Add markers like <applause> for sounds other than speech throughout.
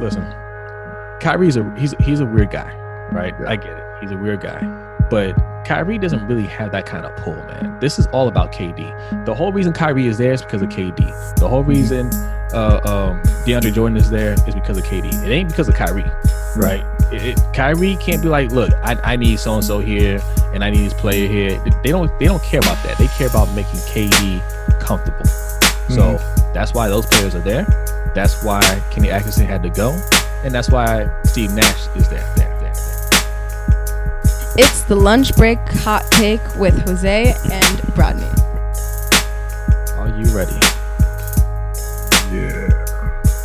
listen, Kyrie's a he's he's a weird guy, right? I get it. He's a weird guy, but Kyrie doesn't really have that kind of pull, man. This is all about KD. The whole reason Kyrie is there is because of KD. The whole reason uh, um, DeAndre Jordan is there is because of KD. It ain't because of Kyrie, right? It, it, Kyrie can't be like, look, I, I need so and so here, and I need this player here. They don't they don't care about that. They care about making KD comfortable. So Mm-hmm. that's why those players are there. That's why Kenny Atkinson had to go, and that's why Steve Nash is there. there, there, there. It's the lunch break hot take with Jose and Brodney. Are you ready? Yeah.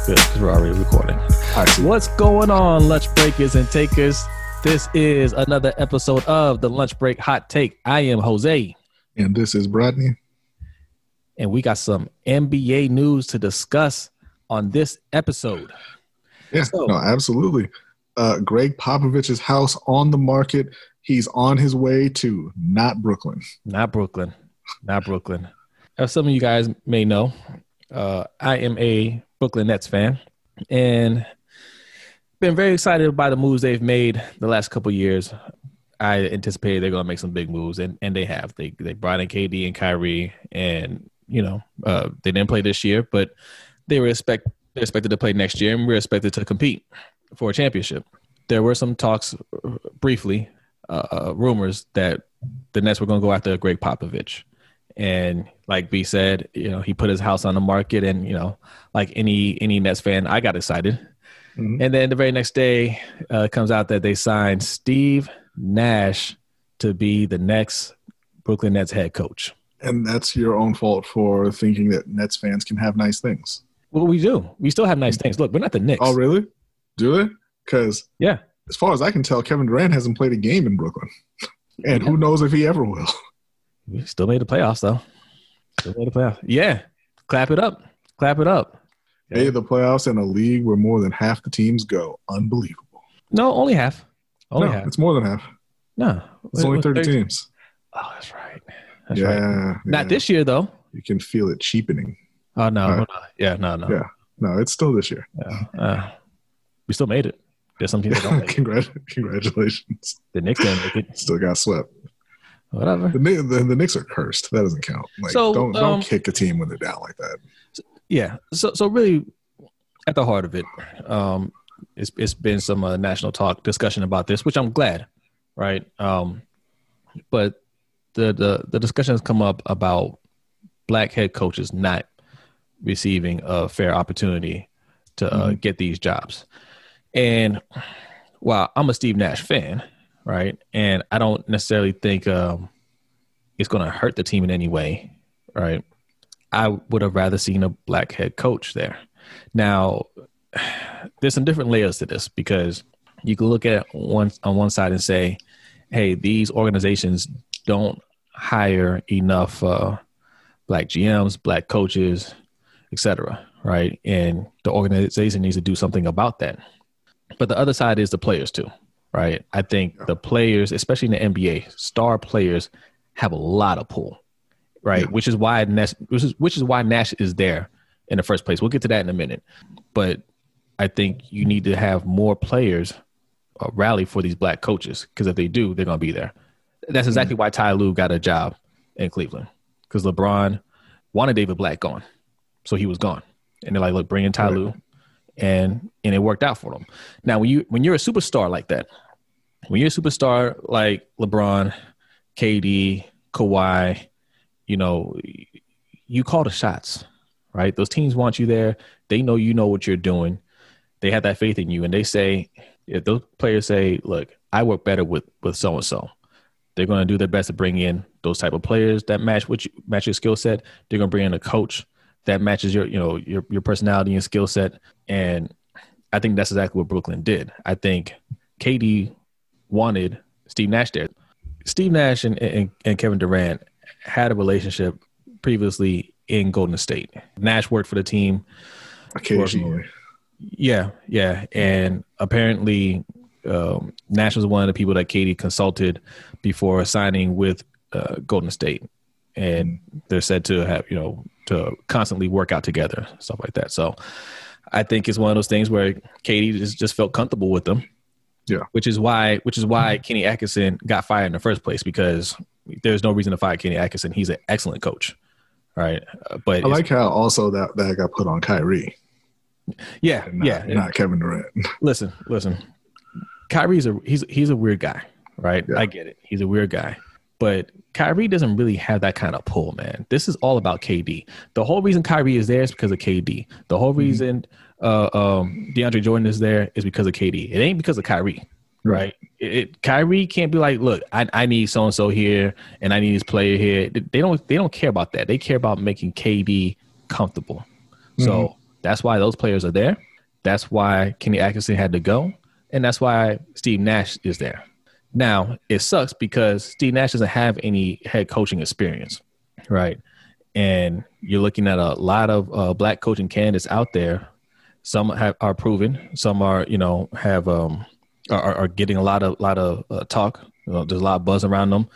Good, because we're already recording. I see. What's going on, lunch breakers and takers? This is another episode of the Lunch Break Hot Take. I am Jose, And this is Brodney. and we got some NBA news to discuss on this episode. Yeah, So- no, absolutely. Uh, Gregg Popovich's house on the market. He's on his way to not Brooklyn. Not Brooklyn, not Brooklyn. As some of you guys may know, uh, I am a Brooklyn Nets fan, and been very excited by the moves they've made the last couple years. I anticipated they're going to make some big moves, and, and they have. They they brought in KD and Kyrie, and you know uh, they didn't play this year, but they were expect they're expected to play next year, and we're expected to compete for a championship. There were some talks uh, briefly, uh, uh, rumors that the Nets were going to go after Gregg Popovich, and like B said, you know he put his house on the market, and you know like any any Nets fan, I got excited. Mhm. And then the very next day, uh, it comes out that they signed Steve Nash to be the next Brooklyn Nets head coach. And that's your own fault for thinking that Nets fans can have nice things. Well, we do. We still have nice mm. things. Look, we're not the Knicks. Oh, really? Do they? Because Yeah. as far as I can tell, Kevin Durant hasn't played a game in Brooklyn. <laughs> And who knows if he ever will. <laughs> We still made the playoffs, though. Still made the playoffs. Yeah. Clap it up. Clap it up. Hey, the playoffs in a league where more than half the teams go. Unbelievable. No, only half. Only no, half. it's more than half. No. It's only 30 teams. Oh, that's right. That's yeah, right. yeah. Not this year, though. You can feel it cheapening. Oh, no. On. Yeah, no, no. Yeah. No, it's still this year. Yeah. Uh, we still made it. There's some teams that don't <laughs> make it. Congrat- congratulations. The Knicks didn't make it. <laughs> Still got swept. Whatever. The, the, the Knicks are cursed. That doesn't count. Like, So, don't um, don't kick a team when they're down like that. Yeah. So so really, at the heart of it, um, it's it's been some uh, national talk discussion about this, which I'm glad, right? Um, but the the the discussion has come up about black head coaches not receiving a fair opportunity to uh, get these jobs, and while I'm a Steve Nash fan, right, and I don't necessarily think um, it's going to hurt the team in any way, right? I would have rather seen a black head coach there. Now, there's some different layers to this because you can look at one on one side and say, "Hey, these organizations don't hire enough uh, black GMs, black coaches, etc." Right, and the organization needs to do something about that. But the other side is the players too, right? I think the players, especially in the NBA, star players have a lot of pull right? Yeah. Which is why Nash, which is which is why Nash is there in the first place. We'll get to that in a minute, but I think you need to have more players uh, rally for these black coaches because if they do, they're gonna be there. That's exactly why Ty Lue got a job in Cleveland because LeBron wanted David Blatt gone, so he was gone, and they're like, "Look, bring in Ty Right. Lue," and and it worked out for them. Now, when you when you're a superstar like that, when you're a superstar like LeBron, KD, Kawhi, you know, you call the shots, right? Those teams want you there. They know you know what you're doing. They have that faith in you, and they say, if those players say, "Look, I work better with with so and so," they're going to do their best to bring in those type of players that match what you, match your skill set. They're going to bring in a coach that matches your you know your your personality and skill set, and I think that's exactly what Brooklyn did. I think KD wanted Steve Nash there. Steve Nash and, and, and Kevin Durant had a relationship previously in Golden State. Nash worked for the team. Occasionally. Yeah, yeah. And apparently, um, Nash was one of the people that KD consulted before signing with uh, Golden State. And they're said to have, you know, to constantly work out together, stuff like that. So I think it's one of those things where KD just, just felt comfortable with them. Yeah. Which is why which is why Kenny Atkinson got fired in the first place because there's no reason to fire Kenny Atkinson. He's an excellent coach. Right. Uh, but I like how also that that got put on Kyrie, yeah, not, yeah. not Kevin Durant. <laughs> Listen, listen. Kyrie's a he's he's a weird guy, right? Yeah. I get it. He's a weird guy. But Kyrie doesn't really have that kind of pull, man. This is all about KD. The whole reason Kyrie is there is because of KD. The whole Mm-hmm. reason uh, um, DeAndre Jordan is there is because of KD. It ain't because of Kyrie, right? It, it, Kyrie can't be like, look, I, I need so and so here, and I need this player here. They don't they don't care about that. They care about making KD comfortable. So that's why those players are there. That's why Kenny Atkinson had to go, and that's why Steve Nash is there. Now it sucks because Steve Nash doesn't have any head coaching experience, right? And you're looking at a lot of uh, black coaching candidates out there. Some have are proven. Some are, you know, have um are, are getting a lot of lot of uh, talk. You know, there's a lot of buzz around them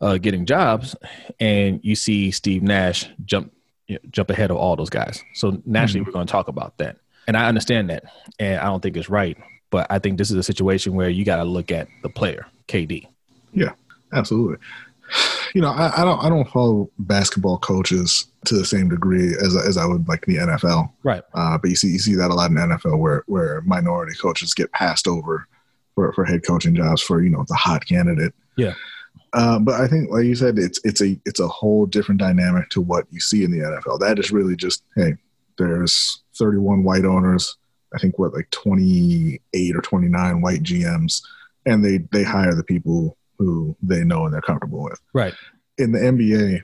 uh, getting jobs, and you see Steve Nash jump you know, jump ahead of all those guys. So naturally, we're going to talk about that, and I understand that, and I don't think it's right. But I think this is a situation where you got to look at the player, KD. Yeah, absolutely. You know, I, I don't I don't follow basketball coaches to the same degree as as I would like the NFL. Right. Uh, but you see you see that a lot in the NFL where where minority coaches get passed over for, for head coaching jobs for you know the hot candidate. Yeah. Uh, but I think, like you said, it's it's a it's a whole different dynamic to what you see in the NFL. That is really just hey, there's 31 white owners. I think what like 28 or 29 white GMs, and they they hire the people who they know and they're comfortable with. Right. In the NBA,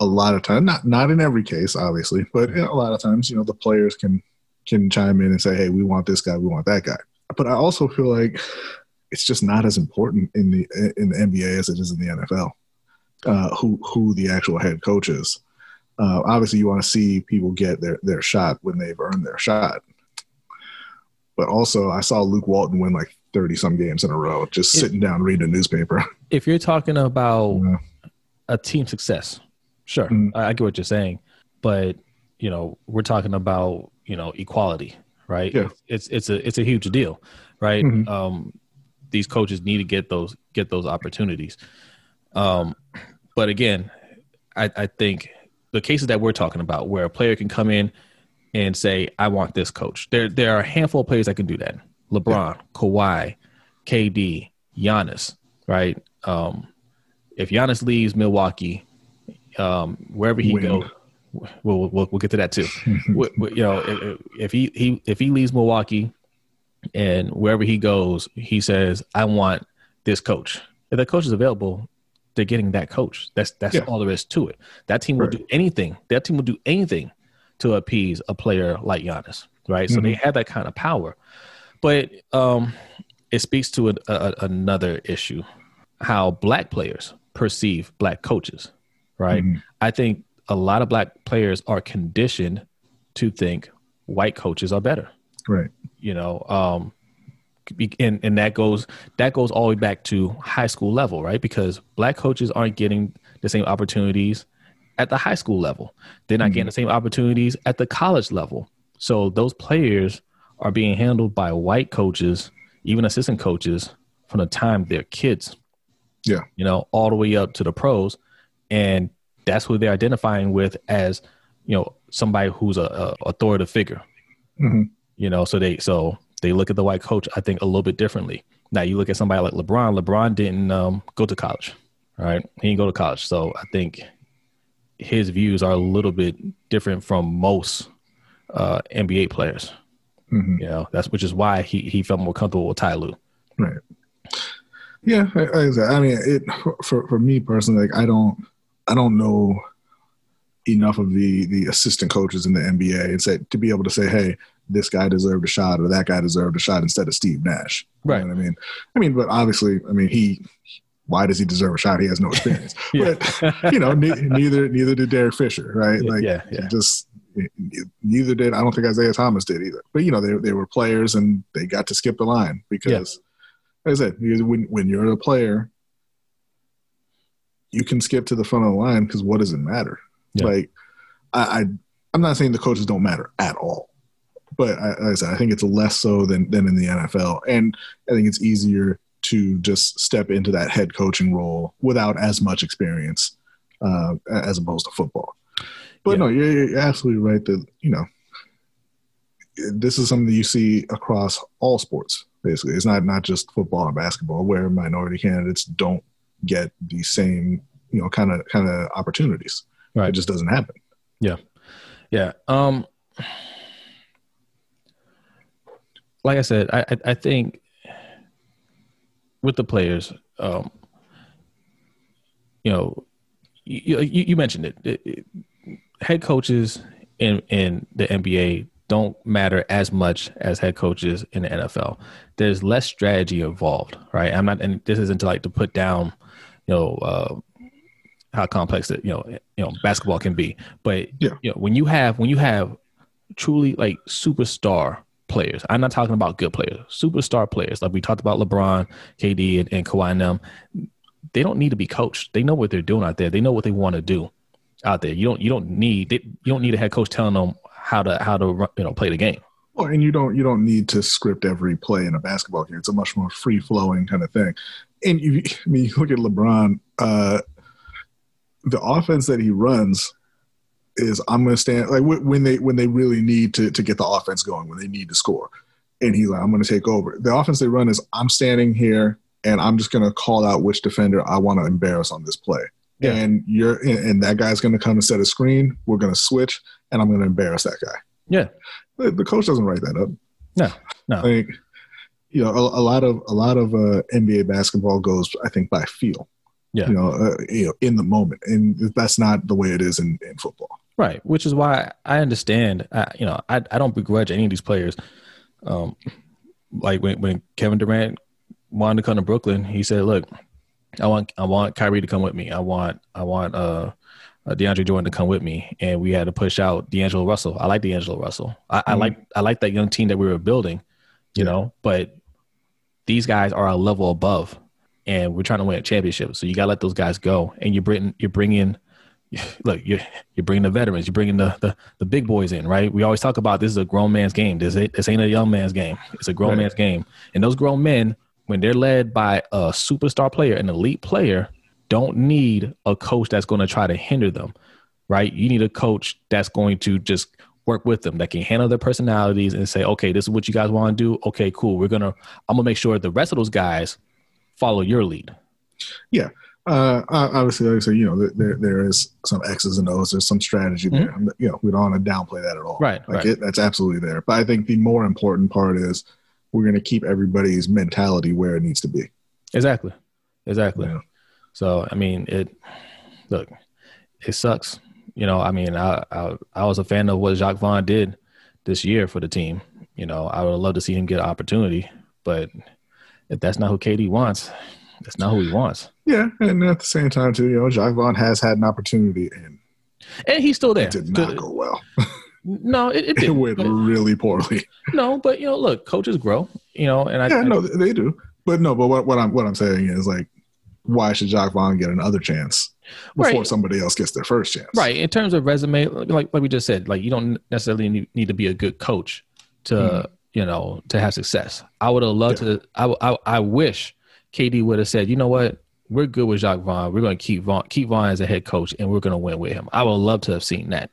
a lot of time, not not in every case, obviously, but in a lot of times, you know, the players can can chime in and say, "Hey, we want this guy, we want that guy." But I also feel like it's just not as important in the in the NBA as it is in the NFL. Uh, who who the actual head coach is. Uh, obviously, you want to see people get their their shot when they've earned their shot. But also, I saw Luke Walton win like thirty some games in a row, just It- sitting down reading a newspaper. If you're talking about <laughs> Yeah. a team success, sure, Mhm. I, I get what you're saying, but you know, we're talking about you know equality, right? Yeah. It's it's a it's a huge deal, right? Mhm. Um, these coaches need to get those get those opportunities. Um, but again, I, I think the cases that we're talking about, where a player can come in and say, "I want this coach." There there are a handful of players that can do that. LeBron, Kawhi, KD, Giannis, right? Um, if Giannis leaves Milwaukee, um, wherever he Win. goes, we'll, we'll we'll get to that too. <laughs> Wh- wh- you know, if, if he he if he leaves Milwaukee, and wherever he goes, he says, "I want this coach." If that coach is available, they're getting that coach. That's that's Yeah. all there is to it. That team will Right. do anything. That team will do anything to appease a player like Giannis, right? So Mm-hmm. they have that kind of power. But um, it speaks to a, a, another issue: how black players perceive black coaches, right? Mhm. I think a lot of black players are conditioned to think white coaches are better Right. you know um and and that goes that goes all the way back to high school level right because black coaches aren't getting the same opportunities at the high school level. They're not getting the same opportunities at the college level. So those players are being handled by white coaches even assistant coaches from the time they're kids. Yeah. you know all the way up to the pros. And that's who they're identifying with as you know somebody who's a, a authoritative figure. Mhm. you know so they so they look at the white coach i think a little bit differently. Now you look at somebody like lebron lebron didn't um, go to college all right? He didn't go to college. So i think his views are a little bit different from most uh, nba players Mhm. you know that's which is why he, he felt more comfortable with ty Lue. Right. Yeah, like I said, I mean, it for for me personally, like I don't, I don't know enough of the the assistant coaches in the NBA and say to be able to say, hey, this guy deserved a shot or that guy deserved a shot instead of Steve Nash. You know Right. I mean, I mean, but obviously, I mean, he. Why does he deserve a shot? He has no <laughs> experience. Yeah. But you know, ne- neither neither did Derek Fisher, right? Like, yeah yeah just neither did I don't think Isiah Thomas did either. But you know, they they were players and they got to skip the line because, like I said, when when you're a player, you can skip to the front of the line because what does it matter? Like, I, I I'm not saying the coaches don't matter at all, but I, like I said, I think it's less so than than in the NFL, and I think it's easier to just step into that head coaching role without as much experience uh, as opposed to football. But Yeah. no, you're, you're absolutely right that you know this is something that you see across all sports. Basically, it's not not just football and basketball where minority candidates don't get the same you know kind of kind of opportunities. Right. It just doesn't happen. Yeah. Yeah. Um like I said, I I, I think with the players, um you know, you you, you mentioned it. It- it- Head coaches in in the NBA don't matter as much as head coaches in the NFL. There's less strategy involved, right? I'm not, and this isn't to like to put down, you know, uh, how complex it, you know, you know, basketball can be. But Yeah. you know, when you have when you have truly like superstar players, I'm not talking about good players, superstar players like we talked about LeBron, KD, and, and Kawhi and them. They don't need to be coached. They know what they're doing out there. They know what they want to do out there. You don't you don't need they, you don't need a head coach telling them how to how to you know play the game. Well, and you don't you don't need to script every play in a basketball game. It's a much more free flowing kind of thing. And you, <laughs> I mean, you look at LeBron. Uh, the offense that he runs is I'm going to stand like when they when they really need to to get the offense going when they need to score, and he's like I'm going to take over. The offense they run is I'm standing here and I'm just going to call out which defender I want to embarrass on this play. Yeah. And you're and, and that guy's going to come and set a screen. We're going to switch, and I'm going to embarrass that guy. Yeah. The, the coach doesn't write that up. No, no. <laughs> Like, you know, a, a lot of a lot of uh, NBA basketball goes, I think, by feel. Yeah. You know, uh, you know, in the moment, and that's not the way it is in, in football. Right, which is why I understand. I, you know, I I don't begrudge any of these players. Um, like when when Kevin Durant wanted to come to Brooklyn, he said, "Look, I want I want Kyrie to come with me. I want I want uh, uh DeAndre Jordan to come with me." And we had to push out D'Angelo Russell. I like D'Angelo Russell. I, I Mhm. like I like that young team that we were building. You know, but these guys are a level above, and we're trying to win a championship. So you got to let those guys go, and you bring you bring in <laughs> look, you're you're bringing the veterans, you're bringing the, the the big boys in, right? We always talk about this is a grown man's game. This ain't, this ain't a young man's game. It's a grown Right. man's game, and those grown men, when they're led by a superstar player, an elite player, don't need a coach that's going to try to hinder them, right? You need a coach that's going to just work with them, that can handle their personalities and say, okay, this is what you guys want to do. Okay, cool. We're gonna, I'm gonna make sure the rest of those guys follow your lead. Uh, obviously, like I say, you know, there there is some X's and O's. There's some strategy there. And, You know, we don't want to downplay that at all. Mm-hmm. Right, Like right. It, that's absolutely there. But I think the more important part is we're going to keep everybody's mentality where it needs to be. Exactly, exactly. Yeah. So I mean, it look, it sucks. You know, I mean, I, I I was a fan of what Jacque Vaughn did this year for the team. You know, I would love to see him get an opportunity, but if that's not who KD wants, that's not who he wants. Yeah, and at the same time, too, you know, Jacque Vaughn has had an opportunity and And he's still there. it did not To- go well. <laughs> No, it, it <laughs> It did. went really poorly. No, but you know, look, coaches grow. You know, and I, yeah, I- no, they do. But no, but what, what I'm what I'm saying is like, why should Jacque Vaughn get another chance before Right. somebody else gets their first chance? Right. In terms of resume, like like we just said, like you don't necessarily need, need to be a good coach to Mhm. you know to have success. I would have loved to. I, I I wish KD would have said, you know what, we're good with Jacque Vaughn. We're going to keep Vaughn keep Vaughn as a head coach, and we're going to win with him. I would love to have seen that.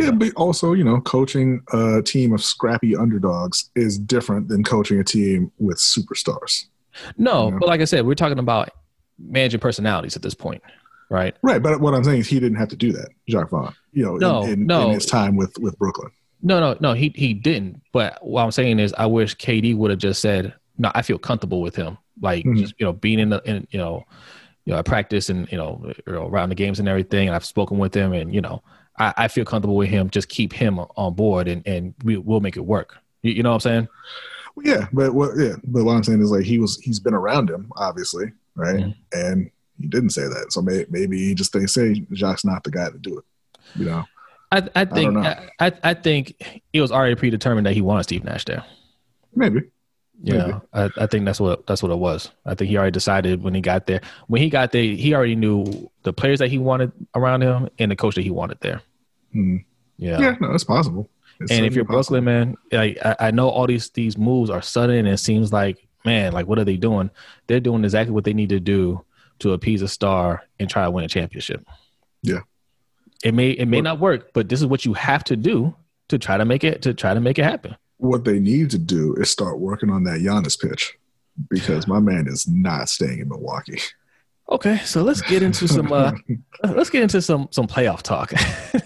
Yeah, but also, you know, coaching a team of scrappy underdogs is different than coaching a team with superstars. No, Yeah. but like I said, we're talking about managing personalities at this point, right? Right, but what I'm saying is he didn't have to do that, Jacque Vaughn. You know, No, in, in, no. in his time with with Brooklyn. No, no, no. He he didn't. But what I'm saying is, I wish KD would have just said, "No, I feel comfortable with him." Like Mhm. just you know, being in the in you know, you know, I practice and you know, around the games and everything. And I've spoken with him, and you know, I, I feel comfortable with him. Just keep him on board, and and we will make it work. You, you know what I'm saying? Well, yeah, but what yeah, but what I'm saying is like he was he's been around him, obviously, right? Mhm. And he didn't say that. So may, maybe he just they say Jacque not the guy to do it. You know. I I think. I, I I think it was already predetermined that he wanted Steve Nash there. Maybe. Know, I, I think that's what that's what it was. I think he already decided when he got there. When he got there, he already knew the players that he wanted around him and the coach that he wanted there. Hmm. Yeah. Yeah, no, it's possible. It's and if you're possible. Brooklyn, man, like I, I know all these these moves are sudden, and it seems like man, like what are they doing? They're doing exactly what they need to do to appease a star and try to win a championship. Yeah. it may it may not work, but this is what you have to do to try to make it to try to make it happen. What they need to do is start working on that Giannis pitch because my man is not staying in Milwaukee. Okay, so let's get into some uh, <laughs> let's get into some some playoff talk.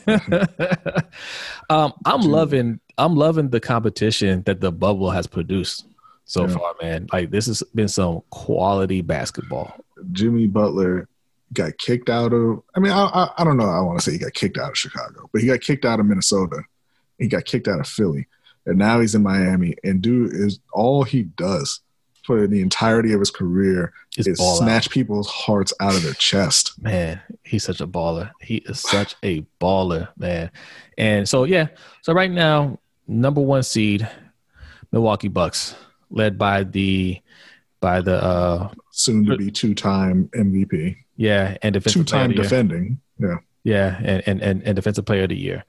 <laughs> um, I'm loving I'm loving the competition that the bubble has produced so Yeah. far, man. Like this has been some quality basketball. Jimmy Butler got kicked out of. I mean, I I, I don't know. I want to say he got kicked out of Chicago, but he got kicked out of Minnesota. He got kicked out of Philly, and now he's in Miami. And dude is all he does for the entirety of his career Is is ball out. snatch people's hearts out of their chest. Man, he's such a baller. He is such a baller, man. And so yeah, so right now, number one seed, Milwaukee Bucks, led by the by the uh Soon to be two time MVP, yeah and defensive two time of the year. defending. Yeah. Yeah, and, and, and, and defensive player of the year.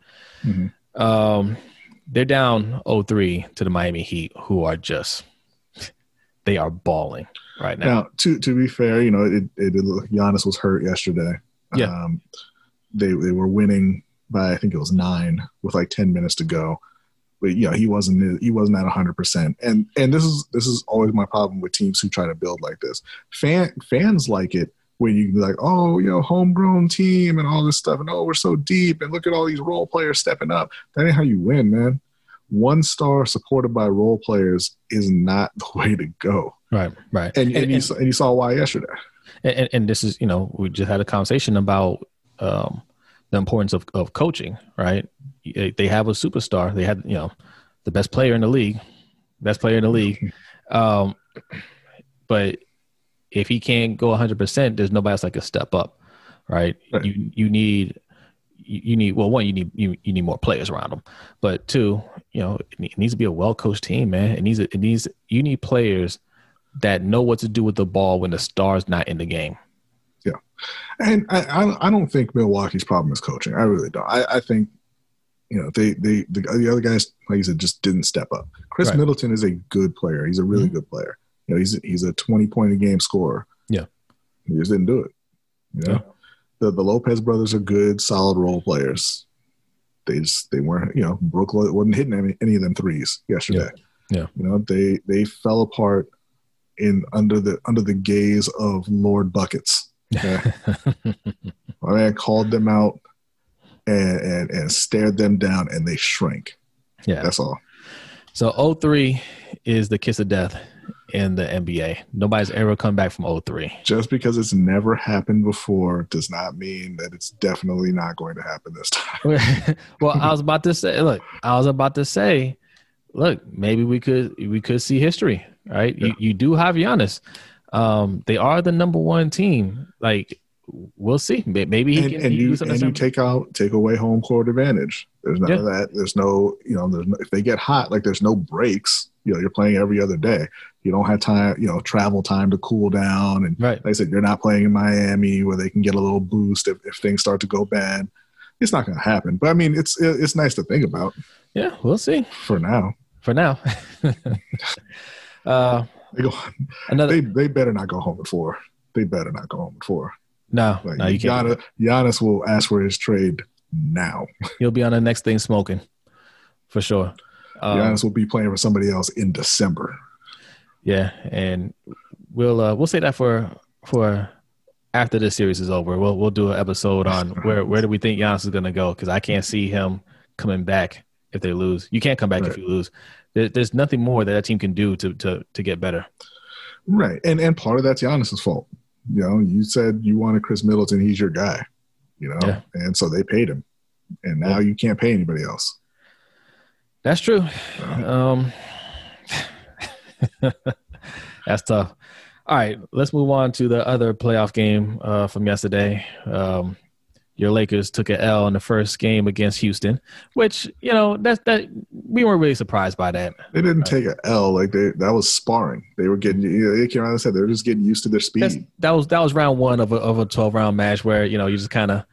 Mhm. Um, they're down 0-3 to the Miami Heat, who are just <laughs> they are balling right now. Now, to to be fair, you know, it, it did look Giannis was hurt yesterday. Yeah. Um, they they were winning by I think it was nine with like ten minutes to go. But you know, he wasn't he wasn't at hundred percent. And and this is this is always my problem with teams who try to build like this. Fan fans like it when you be like, oh, you know, homegrown team and all this stuff, and oh, we're so deep, and look at all these role players stepping up. That ain't how you win, man. One star supported by role players is not <laughs> the way to go. Right, right. And, And, and, you, saw, and you saw why yesterday. and, and this is, you know, we just had a conversation about um, the importance of, of coaching, right? They they have a superstar. They had, you know, the best player in the league, best player in the league. Um, but if he can't go 100%, there's nobody else that can step up, right? Right. You you need you need well one you need you, you need more players around them, but two, you know, it needs to be a well coached team, man. It needs it needs you need players that know what to do with the ball when the star's not in the game. Yeah, and I, I, I don't think Milwaukee's problem is coaching. I really don't. I, I think, you know, they, they the, the other guys, like you said, just didn't step up. Khris Right. Middleton is a good player. He's a really Mhm. good player. You know, he's he's a twenty point a game scorer. Yeah. he just didn't do it. You know, Yeah. the the Lopez brothers are good, solid role players. They just they weren't. You know, Brooklyn wasn't hitting any, any of them threes yesterday. Yeah. you know, they they fell apart in under the under the gaze of Lord Buckets. Okay. <laughs> My man called them out and, and, and stared them down and they shrank. yeah. That's all. So 03 is the kiss of death in the NBA. Nobody's ever come back from 03. Just because it's never happened before does not mean that it's definitely not going to happen this time. <laughs> well, I was about to say, look, I was about to say, look, maybe we could we could see history, right? You you do have Giannis. Um, they are the number one team. Like, we'll see. Maybe he And, can and you and you take out take away home court advantage. There's none Yeah. of that. There's no you know there's no, if they get hot like there's no breaks. You know you're playing every other day. You don't have time you know travel time to cool down and right. like I said, you're not playing in Miami where they can get a little boost if, if things start to go bad. It's not going to happen. But I mean, it's it's nice to think about Yeah, we'll see. for now. For now. <laughs> uh, They go. another They they better not go home at four. They better not go home at four. no, Like no, you can't. Giannis, Giannis will ask for his trade now. He'll be on the next thing smoking, for sure. Um, Giannis will be playing for somebody else in December. Yeah, and we'll uh, we'll say that for for after this series is over. We'll we'll do an episode on <laughs> where where do we think Giannis is gonna go because I can't see him coming back if they lose. You can't come back if you lose. There, there's nothing more that that team can do to to to get better. Right, and and part of that's Giannis's fault. You know, you said you wanted Khris Middleton. He's your guy. You know, Yeah. and so they paid him, and now you can't pay anybody else. That's true. Um, <laughs> that's tough. All right, let's move on to the other playoff game uh, from yesterday. Um, your Lakers took an L in the first game against Houston, which you know that's that we weren't really surprised by that. They didn't take an L like they that was sparring. They were getting. You know, they came around and said they were just getting used to their speed. That's, that was that was round one of a of a twelve round match where you know you just kind of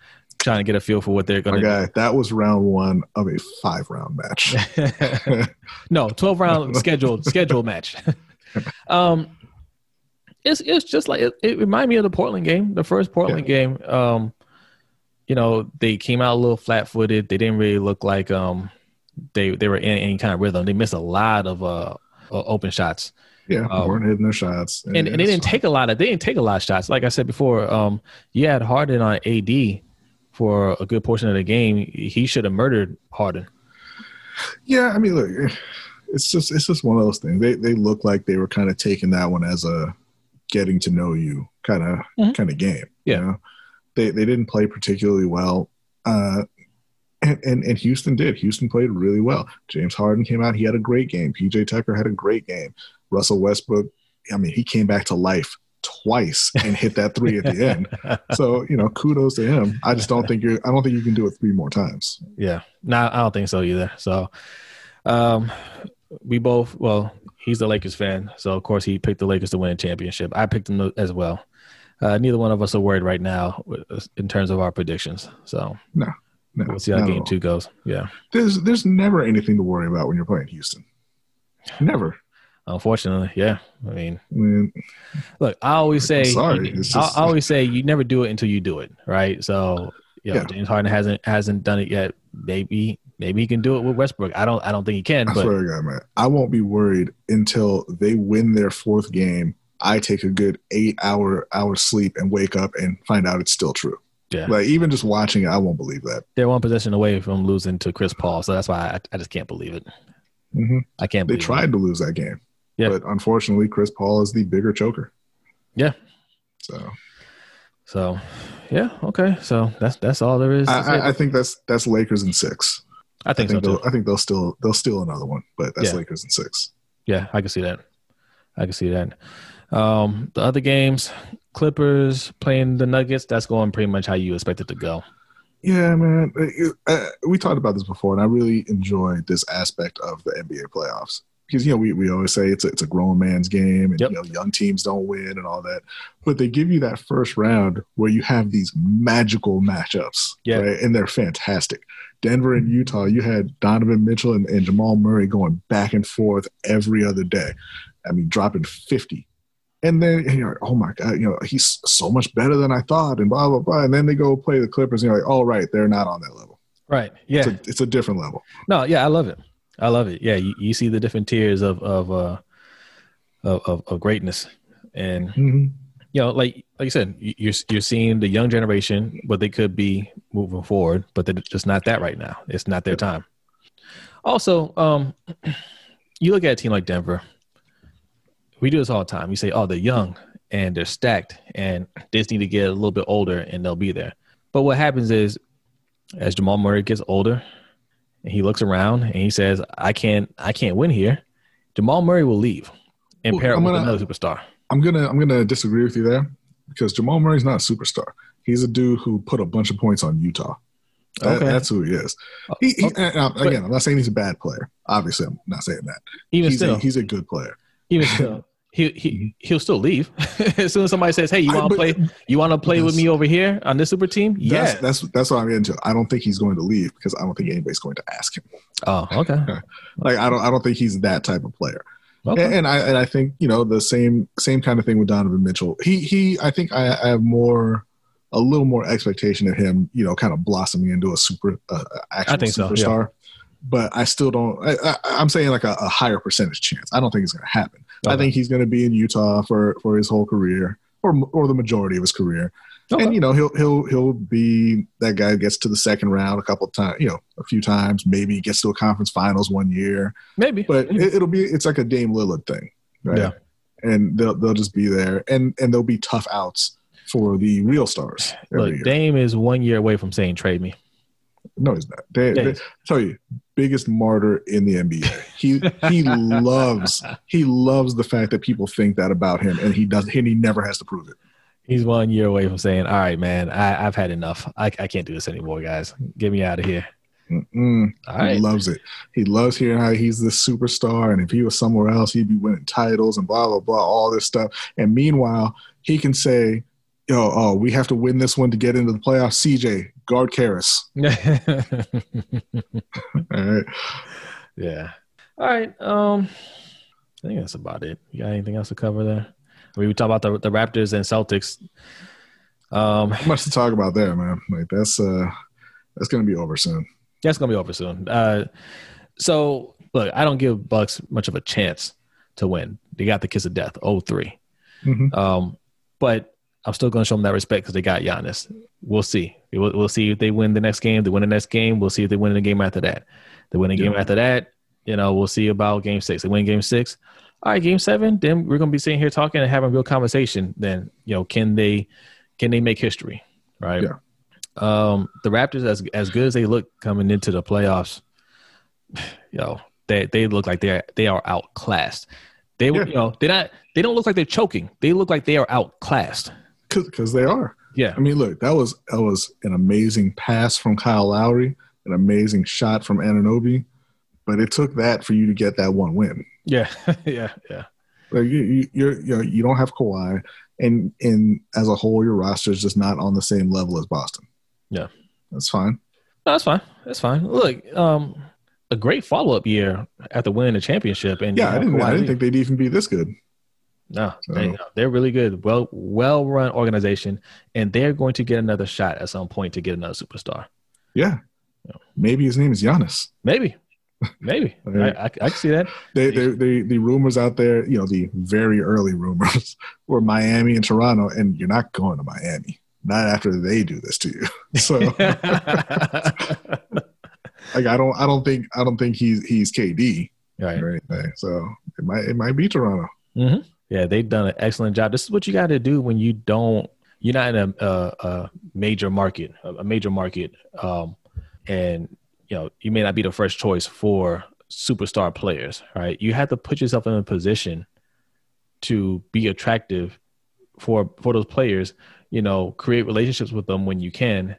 trying to get a feel for what they're going to guy, that was round one of a five round match. <laughs> no, 12 round <laughs> scheduled scheduled match. <laughs> um, it's it's just like it, it reminded me of the Portland game, the first Portland game. Um, you know, they came out a little flat footed. They didn't really look like um they they were in any kind of rhythm. They missed a lot of uh open shots. yeah, Um, weren't hitting their shots. and, and they didn't take a lot of they didn't take a lot of shots. Like I said before, um, you had Harden on AD for a good portion of the game. He should have murdered Harden. Yeah, I mean, look, it's just it's just one of those things. They they look like they were kind of taking that one as a getting to know you kind of Mhm. kind of game. Yeah. You know? They they didn't play particularly well. Uh and, and and Houston did. Houston played really well. James Harden came out. He had a great game. PJ Tucker had a great game. Russell Westbrook, I mean, he came back to life twice and hit that three at the end. So, you know, kudos to him. I just don't think you're I don't think you can do it three more times. Yeah, no, I don't think so either. So, um, we both well, he's a Lakers fan, so of course he picked the Lakers to win a championship. I picked them as well. Uh, neither one of us are worried right now in terms of our predictions. So No, we'll see how game two goes. Yeah, There's there's never anything to worry about when you're playing Houston. Never. Unfortunately, yeah. I mean, look, I always say, sorry, you- it's I, I always say you never do it until you do it, right? So, you know, Yeah. James Harden hasn't hasn't done it yet. Maybe maybe he can do it with Westbrook. I don't I don't think he can, I but swear to God, man, I won't be worried until they win their fourth game. I take a good eight hour hour sleep and wake up and find out it's still true. yeah, Like even just watching it, I won't believe that. they're one possession away from losing to Chris Paul. So that's why I, I just can't believe it. hmm I can't. They tried to lose that game, Yeah. but unfortunately, Chris Paul is the bigger choker. Yeah. So So, yeah, okay. So that's that's all there is. I. I, I think that's that's Lakers in six. I I think, think so they'll, too. I think they'll still they'll steal another one, but that's Yeah. Lakers in six. Yeah, I can see that. I can see that. Um, the other games, Clippers playing the Nuggets. That's going pretty much how you expect it to go. Yeah, man. Uh, uh, we talked about this before, and I really enjoyed this aspect of the NBA playoffs because you know we, we always say it's a, it's a grown man's game, and Yep. you know young teams don't win and all that, but they give you that first round where you have these magical matchups, Yeah. right? and they're fantastic. Denver and Utah, you had Donovan Mitchell and, and Jamal Murray going back and forth every other day. I mean, dropping fifty. And then and you're like, oh my God, you know, he's so much better than I thought, and blah, blah, blah. And then they go play the Clippers, and you're like, all right, they're not on that level. Right. Yeah. It's, a, it's a different level. No, yeah, I love it. I love it. Yeah, you, you see the different tiers of of uh of, of, of greatness, and Mm-hmm. you know, like like you said, you- you're you're seeing the young generation what they could be moving forward, but they're just not that right now. It's not their time. Also, um, <clears throat> you look at a team like Denver. We do this all the time. You say, "Oh, they're young and they're stacked, and they just need to get a little bit older, and they'll be there." But what happens is, as Jamal Murray gets older, and he looks around and he says, "I can't, I can't win here." Jamal Murray will leave and Well, pair up I'm with gonna- another superstar. I'm gonna I'm gonna disagree with you there because Jamal Murray's not a superstar. He's a dude who put a bunch of points on Utah. That- Okay. That's who he is. He, he, Okay. and, uh, again, I'm not saying he's a bad player. Obviously, I'm not saying that. Even He's still, a, he's a good player. even still, <laughs> he he he'll still leave <laughs> as soon as somebody says, "Hey, you want to play? You want to play with me over here on this super team?" That's, Yeah. that's that's what I'm getting to. I don't think he's going to leave because I don't think anybody's going to ask him. Oh, okay. <laughs> Like I don't I don't think he's that type of player. Okay. And, and I and I think you know the same same kind of thing with Donovan Mitchell. He he I think I, I have more a little more expectation of him. You know, kind of blossoming into a super uh, actual think so, yeah. But I still don't. I, I'm saying like a, a higher percentage chance. I don't think it's going to happen. I think he's going to be in Utah for for his whole career, or or the majority of his career. Okay. And you know he'll he'll he'll be that guy who gets to the second round a couple of times, you know, a few times. Maybe gets to a conference finals one year Maybe, but it, it'll be it's like a Dame Lillard thing, right? Yeah. And they'll they'll just be there, and and there'll be tough outs for the real stars look, year. Dame is one year away from saying trade me. No, he's not. They, Yeah, they- tell you, biggest martyr in the NBA. He he <laughs> loves he loves the fact that people think that about him, and he does, and he never has to prove it. He's one year away from saying, "All right, man, I, I've had enough. I, I can't do this anymore, guys. Get me out of here." Mm-mm. All He loves it. He loves hearing how he's the superstar, and if he was somewhere else, he'd be winning titles and blah blah blah, all this stuff. And meanwhile, he can say, yo, oh, we have to win this one to get into the playoffs. CJ, guard Caris. <laughs> All right. yeah. All right. Um, I think that's about it. You got anything else to cover there? I mean, we talk about the the Raptors and Celtics. Um, Not much to talk about there, man. Like that's uh that's gonna be over soon. that's gonna be over soon. Uh, so look, I don't give Bucks much of a chance to win. They got the kiss of death, 0-3. Mhm. Um, but I'm still going to show them that respect because they got Giannis. We'll see. We'll, we'll see if they win the next game. They win the next game. We'll see if they win the game after that. They win the game after that. You know, we'll see about game six. They win game six. All right, game seven. Then we're going to be sitting here talking and having a real conversation. Then you know, can they can they make history? Right. Yeah. Um, the Raptors, as as good as they look coming into the playoffs, <sighs> you know, they they look like they're they are outclassed. They Yeah. you know they're not they don't look like they're choking. They look like they are outclassed. Because they are. Yeah. I mean, look, that was that was an amazing pass from Kyle Lowry, an amazing shot from Anunoby, but it took that for you to get that one win. Yeah. <laughs> yeah. Yeah. Like you, you, you're, you know, you don't have Kawhi, and and as a whole, your roster is just not on the same level as Boston. Yeah. that's fine. No, that's fine. That's fine. Look, um, a great follow up year after winning the championship. And Yeah, I you know, didn't, I didn't think they'd even be this good. No, So- they, no, they're really good. Well, well run organization, and they're going to get another shot at some point to get another superstar. Yeah, maybe his name is Giannis. Maybe, maybe. <laughs> I, I, I can see that. They, they, they, the rumors out there, you know, the very early rumors <laughs> were Miami and Toronto, and you're not going to Miami. Not after they do this to you. <laughs> So, like, I don't, I don't think, I don't think he's he's KD right. or anything. So it might, it might be Toronto. Mm-hmm. Yeah, they've done an excellent job. This is what you got to do when you don't. You're not in a, a, a major market, a major market, um, and you know you may not be the first choice for superstar players. Right? You have to put yourself in a position to be attractive for for those players. You know, create relationships with them when you can,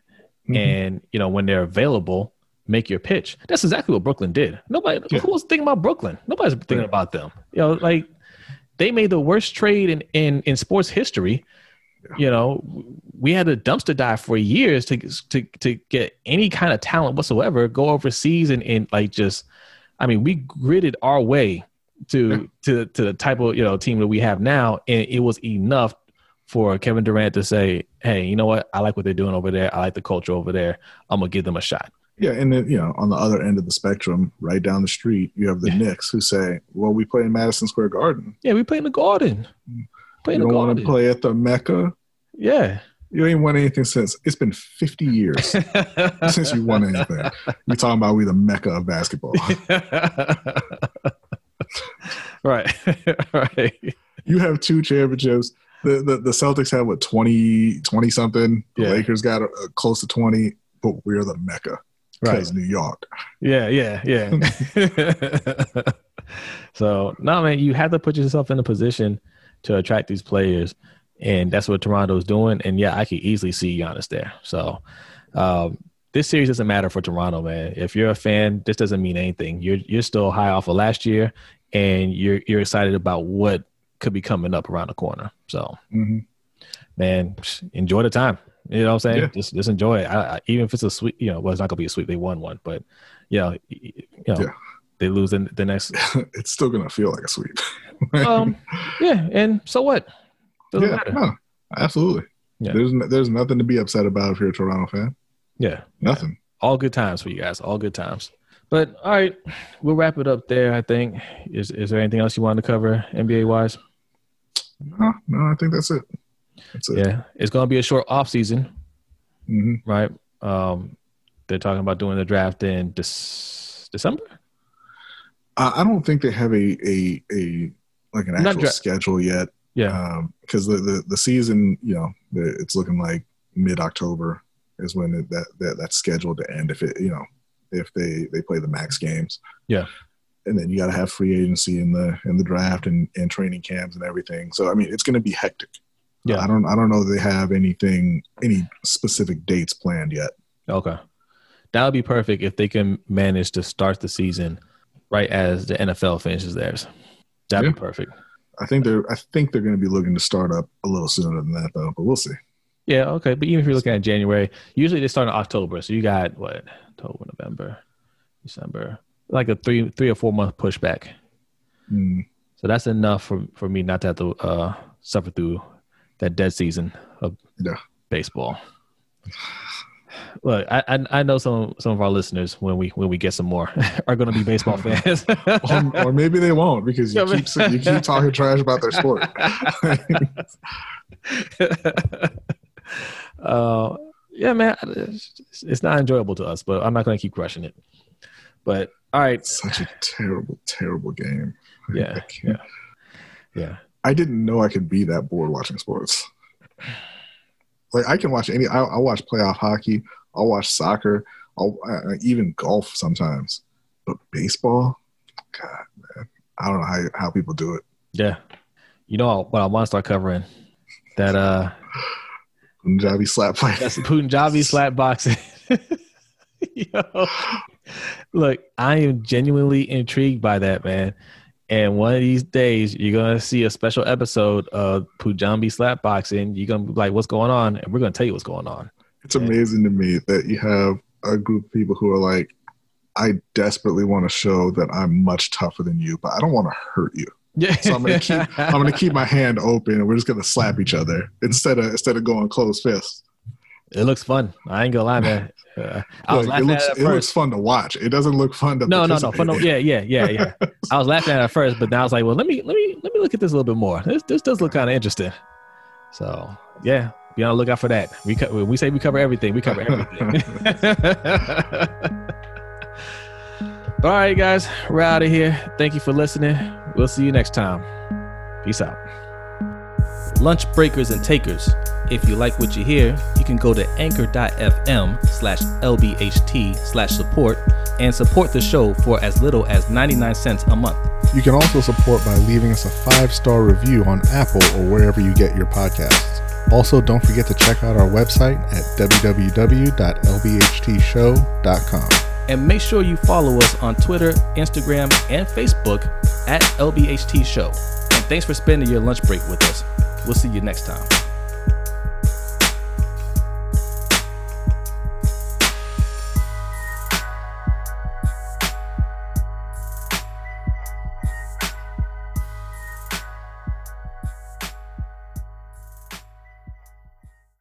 Mhm. and you know when they're available, make your pitch. That's exactly what Brooklyn did. Nobody Yeah. who was thinking about Brooklyn. Nobody's thinking about them. You know, like they made the worst trade in in, in sports history. You know, we had a dumpster dive for years to to to get any kind of talent whatsoever. Go overseas and, and like just, I mean, we gritted our way to Yeah. to to the type of you know team that we have now, and it was enough for Kevin Durant to say, "Hey, you know what? I like what they're doing over there. I like the culture over there. I'm gonna give them a shot." Yeah, and then you know, on the other end of the spectrum, right down the street, you have the Knicks who say, "Well, we play in Madison Square Garden. Yeah, we play in the Garden. Play You the don't want to play at the Mecca. Yeah. You ain't won anything since. It's been 50 years <laughs> since you won anything. You talking about we the Mecca of basketball? <laughs> right. <laughs> right. you have two championships. The, the the Celtics have what 20 20 something. The Yeah. Lakers got uh, close to 20, but we're the Mecca Right. because New York. Yeah, yeah, yeah. <laughs> so no, man, you have to put yourself in a position to attract these players, and that's what Toronto's doing. And yeah, I could easily see Giannis there. So um, this series doesn't matter for Toronto, man. If you're a fan, this doesn't mean anything. You're you're still high off of last year, and you're you're excited about what could be coming up around the corner. So Mhm. man, enjoy the time. You know what I'm saying? Yeah. Just just enjoy it. I, I, even if it's a sweep, you know, well, it's not gonna be a sweep. They won one, but you know, y- y- you know, Yeah. they lose in the next. <laughs> it's still gonna feel like a sweep. <laughs> Um, yeah, and so what? Doesn't yeah, matter. no, absolutely. Yeah. There's n- there's nothing to be upset about if you're a Toronto fan. Yeah, Nothing. all good times for you guys. All good times. But all right, we'll wrap it up there. I think. Is is there anything else you wanted to cover NBA wise? No, no, I think that's it. That's it. Yeah, it's gonna be a short off season, hmm right? Um, they're talking about doing the draft in Dec- December. I, I don't think they have a a a like an actual dra- schedule yet. Yeah, because the, the the season, you know, it's looking like mid October is when it, that that that's scheduled to end. If it, you know, if they they play the max games, Yeah. and then you got to have free agency in the in the draft and and training camps and everything. So I mean, it's going to be hectic. Yeah. I don't I don't know they have anything any specific dates planned yet. Okay. That would be perfect if they can manage to start the season right as the NFL finishes theirs. That'd be perfect. I think they're I think they're going to be looking to start up a little sooner than that though, but we'll see. Yeah, okay. But even if you're looking at January, usually they start in October. So you got what? October, November, December. Like a three three or four month pushback. Mm. So that's enough for, for me not to have to uh, suffer through that dead season of Yeah. baseball. Look, I, I I know some some of our listeners when we when we get some more <laughs> are going to be baseball <laughs> fans. <laughs> or, or maybe they won't because you keep you keep talking trash about their sport. uh, yeah, man, it's, it's not enjoyable to us, but I'm not going to keep crushing it. But all right, Such a terrible, terrible game. Yeah, can't- yeah, I didn't know I could be that bored watching sports. Like I can watch any. I, I'll watch playoff hockey. I'll watch soccer. I'll uh, even golf sometimes. But baseball, God, man, I don't know how how people do it. yeah. You know what I want to start covering? That uh, Punjabi slap fight. that's Punjabi <laughs> slap boxing. <laughs> Yo. Look, I am genuinely intrigued by that, man. And one of these days, you're gonna see a special episode of Punjabi Slapboxing. You're gonna be like, "What's going on?" And we're gonna tell you what's going on. It's amazing to me that you have a group of people who are like, I desperately want to show that I'm much tougher than you, but I don't want to hurt you. Yeah. So I'm gonna keep I'm gonna keep my <laughs> hand open and we're just gonna slap each other instead of instead of going close fists. It looks fun. I ain't gonna lie, man. Uh, I was Like, it looks at it it at looks fun to watch. It doesn't look fun to No, no, no. Fun, in. yeah, yeah, yeah, yeah. <laughs> I was laughing at it at first, but now I was like, well, let me, let me, let me look at this a little bit more. This, this does look kind of interesting. So, yeah, be on the lookout for that. We co- we say we cover everything, we cover everything. <laughs> <laughs> All right, guys, we're out of here. Thank you for listening. We'll see you next time. Peace out. Lunch breakers and takers. If you like what you hear, you can go to anchor.fm slash lbht slash support and support the show for as little as 99 cents a month. You can also support by leaving us a five star review on Apple or wherever you get your podcasts. Also, don't forget to check out our website at www.lbhtshow.com. And make sure you follow us on Twitter, Instagram, and Facebook at LBHT Show. And thanks for spending your lunch break with us. We'll see you next time.